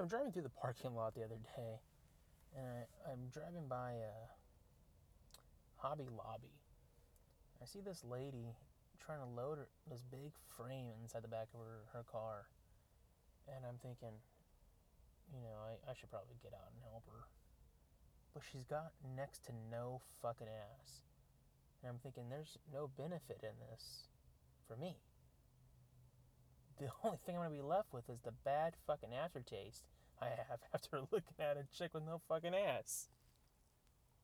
I'm driving through the parking lot the other day, and I, I'm driving by a Hobby Lobby. I see this lady trying to load her, this big frame inside the back of her, her car. And I'm thinking, you know, I, I should probably get out and help her. But she's got next to no fucking ass. And I'm thinking, there's no benefit in this for me. The only thing I'm to be left with is the bad fucking aftertaste I have after looking at a chick with no fucking ass.